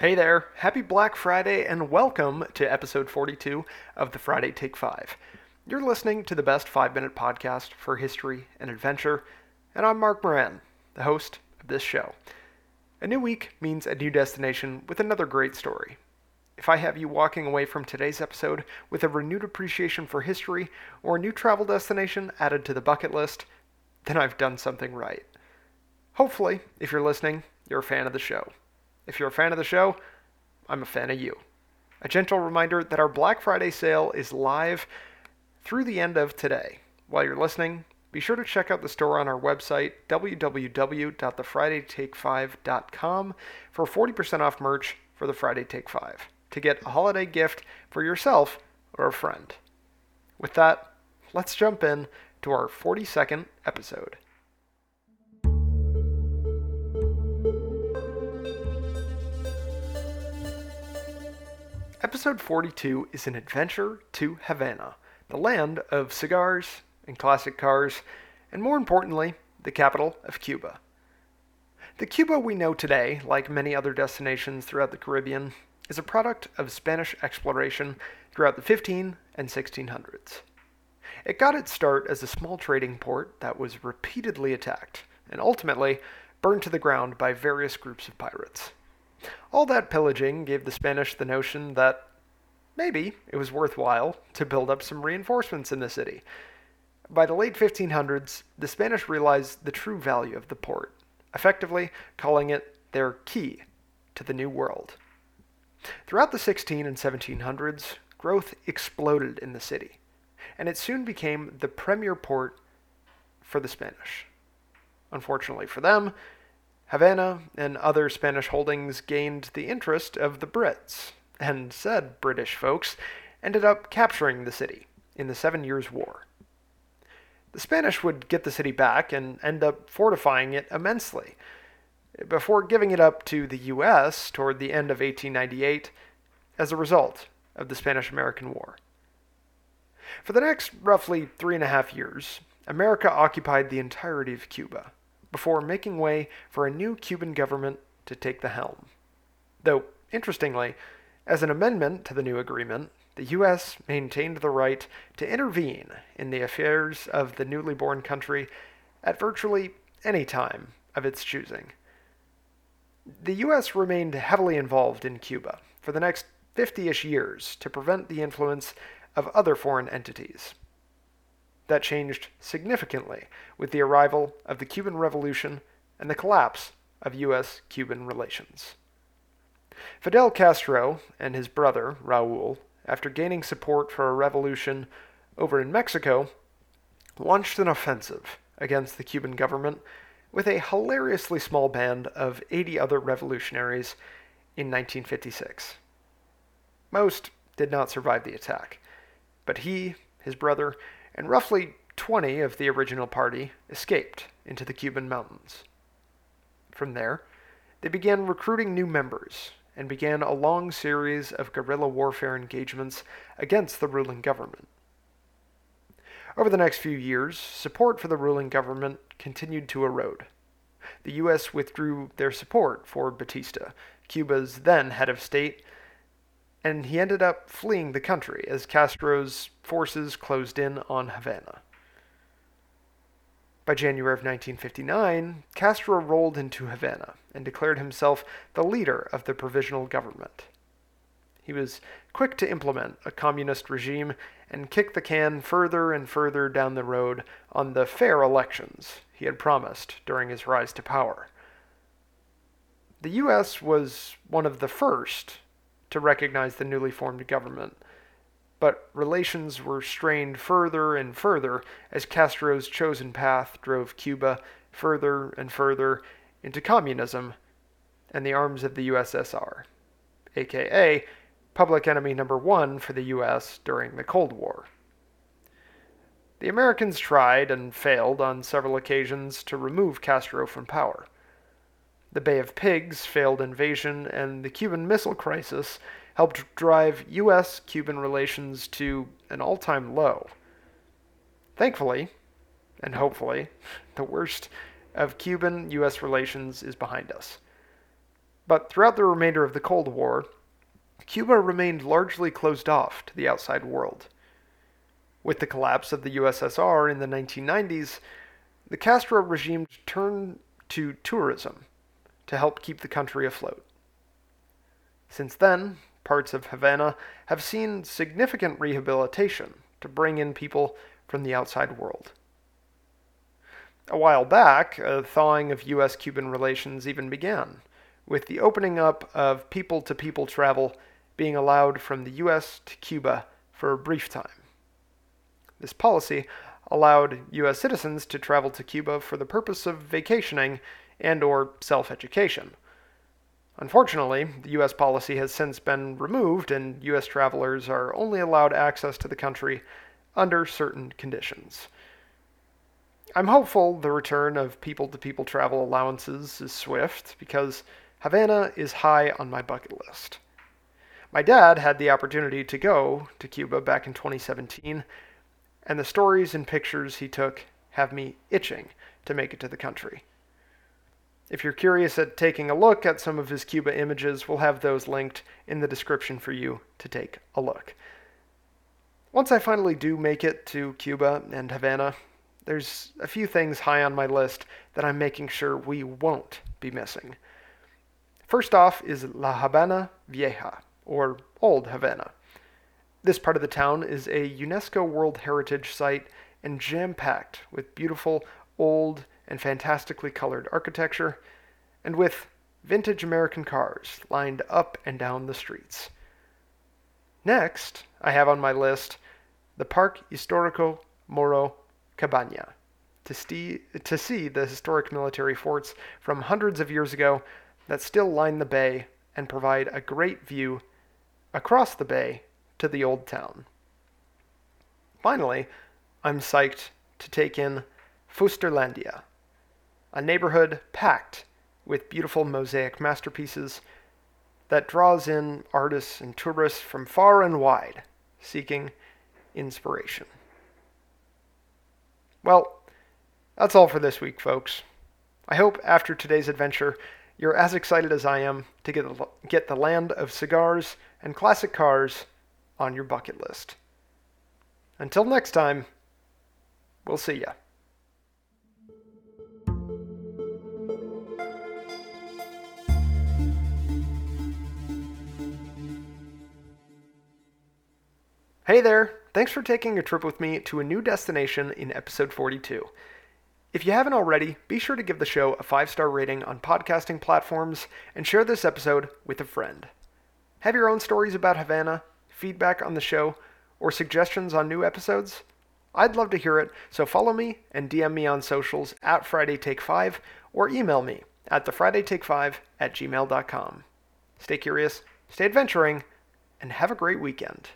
Hey there, happy Black Friday, and welcome to episode 42 of the Friday Take 5. You're listening to the best five minute podcast for history and adventure, and I'm Mark Moran, the host of this show. A new week means a new destination with another great story. If I have you walking away from today's episode with a renewed appreciation for history or a new travel destination added to the bucket list, then I've done something right. Hopefully, if you're listening, you're a fan of the show. If you're a fan of the show, I'm a fan of you. A gentle reminder that our Black Friday sale is live through the end of today. While you're listening, be sure to check out the store on our website, www.thefridaytake5.com, for 40% off merch for the Friday Take 5 to get a holiday gift for yourself or a friend. With that, let's jump in to our 42nd episode. Episode 42 is an adventure to Havana, the land of cigars and classic cars, and more importantly, the capital of Cuba. The Cuba we know today, like many other destinations throughout the Caribbean, is a product of Spanish exploration throughout the 15 and 1600s. It got its start as a small trading port that was repeatedly attacked and ultimately burned to the ground by various groups of pirates. All that pillaging gave the Spanish the notion that maybe it was worthwhile to build up some reinforcements in the city. By the late 1500s, the Spanish realized the true value of the port, effectively calling it their key to the New World. Throughout the 16 and 1700s, growth exploded in the city, and it soon became the premier port for the Spanish. Unfortunately for them, Havana and other Spanish holdings gained the interest of the Brits, and said British folks ended up capturing the city in the Seven Years' War. The Spanish would get the city back and end up fortifying it immensely, before giving it up to the U.S. toward the end of 1898 as a result of the Spanish American War. For the next roughly three and a half years, America occupied the entirety of Cuba before making way for a new Cuban government to take the helm. Though, interestingly, as an amendment to the new agreement, the U.S. maintained the right to intervene in the affairs of the newly born country at virtually any time of its choosing. The U.S. remained heavily involved in Cuba for the next 50 ish years to prevent the influence of other foreign entities. That changed significantly with the arrival of the Cuban Revolution and the collapse of U.S. Cuban relations. Fidel Castro and his brother, Raul, after gaining support for a revolution over in Mexico, launched an offensive against the Cuban government with a hilariously small band of 80 other revolutionaries in 1956. Most did not survive the attack, but he, his brother, and roughly 20 of the original party escaped into the Cuban mountains. From there, they began recruiting new members and began a long series of guerrilla warfare engagements against the ruling government. Over the next few years, support for the ruling government continued to erode. The U.S. withdrew their support for Batista, Cuba's then head of state, and he ended up fleeing the country as Castro's forces closed in on Havana. By January of 1959, Castro rolled into Havana and declared himself the leader of the provisional government. He was quick to implement a communist regime and kick the can further and further down the road on the fair elections he had promised during his rise to power. The U.S. was one of the first to recognize the newly formed government. But relations were strained further and further as Castro's chosen path drove Cuba further and further into communism and the arms of the USSR, aka public enemy number one for the US during the Cold War. The Americans tried and failed on several occasions to remove Castro from power. The Bay of Pigs failed invasion, and the Cuban Missile Crisis helped drive U.S. Cuban relations to an all time low. Thankfully, and hopefully, the worst of Cuban U.S. relations is behind us. But throughout the remainder of the Cold War, Cuba remained largely closed off to the outside world. With the collapse of the USSR in the 1990s, the Castro regime turned to tourism to help keep the country afloat. Since then, parts of Havana have seen significant rehabilitation to bring in people from the outside world. A while back, a thawing of US Cuban relations even began, with the opening up of people to people travel being allowed from the US to Cuba for a brief time. This policy allowed US citizens to travel to Cuba for the purpose of vacationing and or self-education. Unfortunately, the US policy has since been removed and US travelers are only allowed access to the country under certain conditions. I'm hopeful the return of people to people travel allowances is swift because Havana is high on my bucket list. My dad had the opportunity to go to Cuba back in 2017, and the stories and pictures he took have me itching to make it to the country. If you're curious at taking a look at some of his Cuba images, we'll have those linked in the description for you to take a look. Once I finally do make it to Cuba and Havana, there's a few things high on my list that I'm making sure we won't be missing. First off is La Habana Vieja, or Old Havana. This part of the town is a UNESCO World Heritage Site and jam packed with beautiful, old, and fantastically colored architecture, and with vintage American cars lined up and down the streets. Next, I have on my list the Parque Histórico Morro Cabaña to see, to see the historic military forts from hundreds of years ago that still line the bay and provide a great view across the bay to the old town. Finally, I'm psyched to take in Fusterlandia, a neighborhood packed with beautiful mosaic masterpieces that draws in artists and tourists from far and wide seeking inspiration. Well, that's all for this week, folks. I hope after today's adventure, you're as excited as I am to get the, get the land of cigars and classic cars on your bucket list. Until next time, we'll see ya. Hey there! Thanks for taking a trip with me to a new destination in episode 42. If you haven't already, be sure to give the show a five star rating on podcasting platforms and share this episode with a friend. Have your own stories about Havana, feedback on the show, or suggestions on new episodes? I'd love to hear it, so follow me and DM me on socials at Friday Take 5 or email me at thefridaytake5 at gmail.com. Stay curious, stay adventuring, and have a great weekend.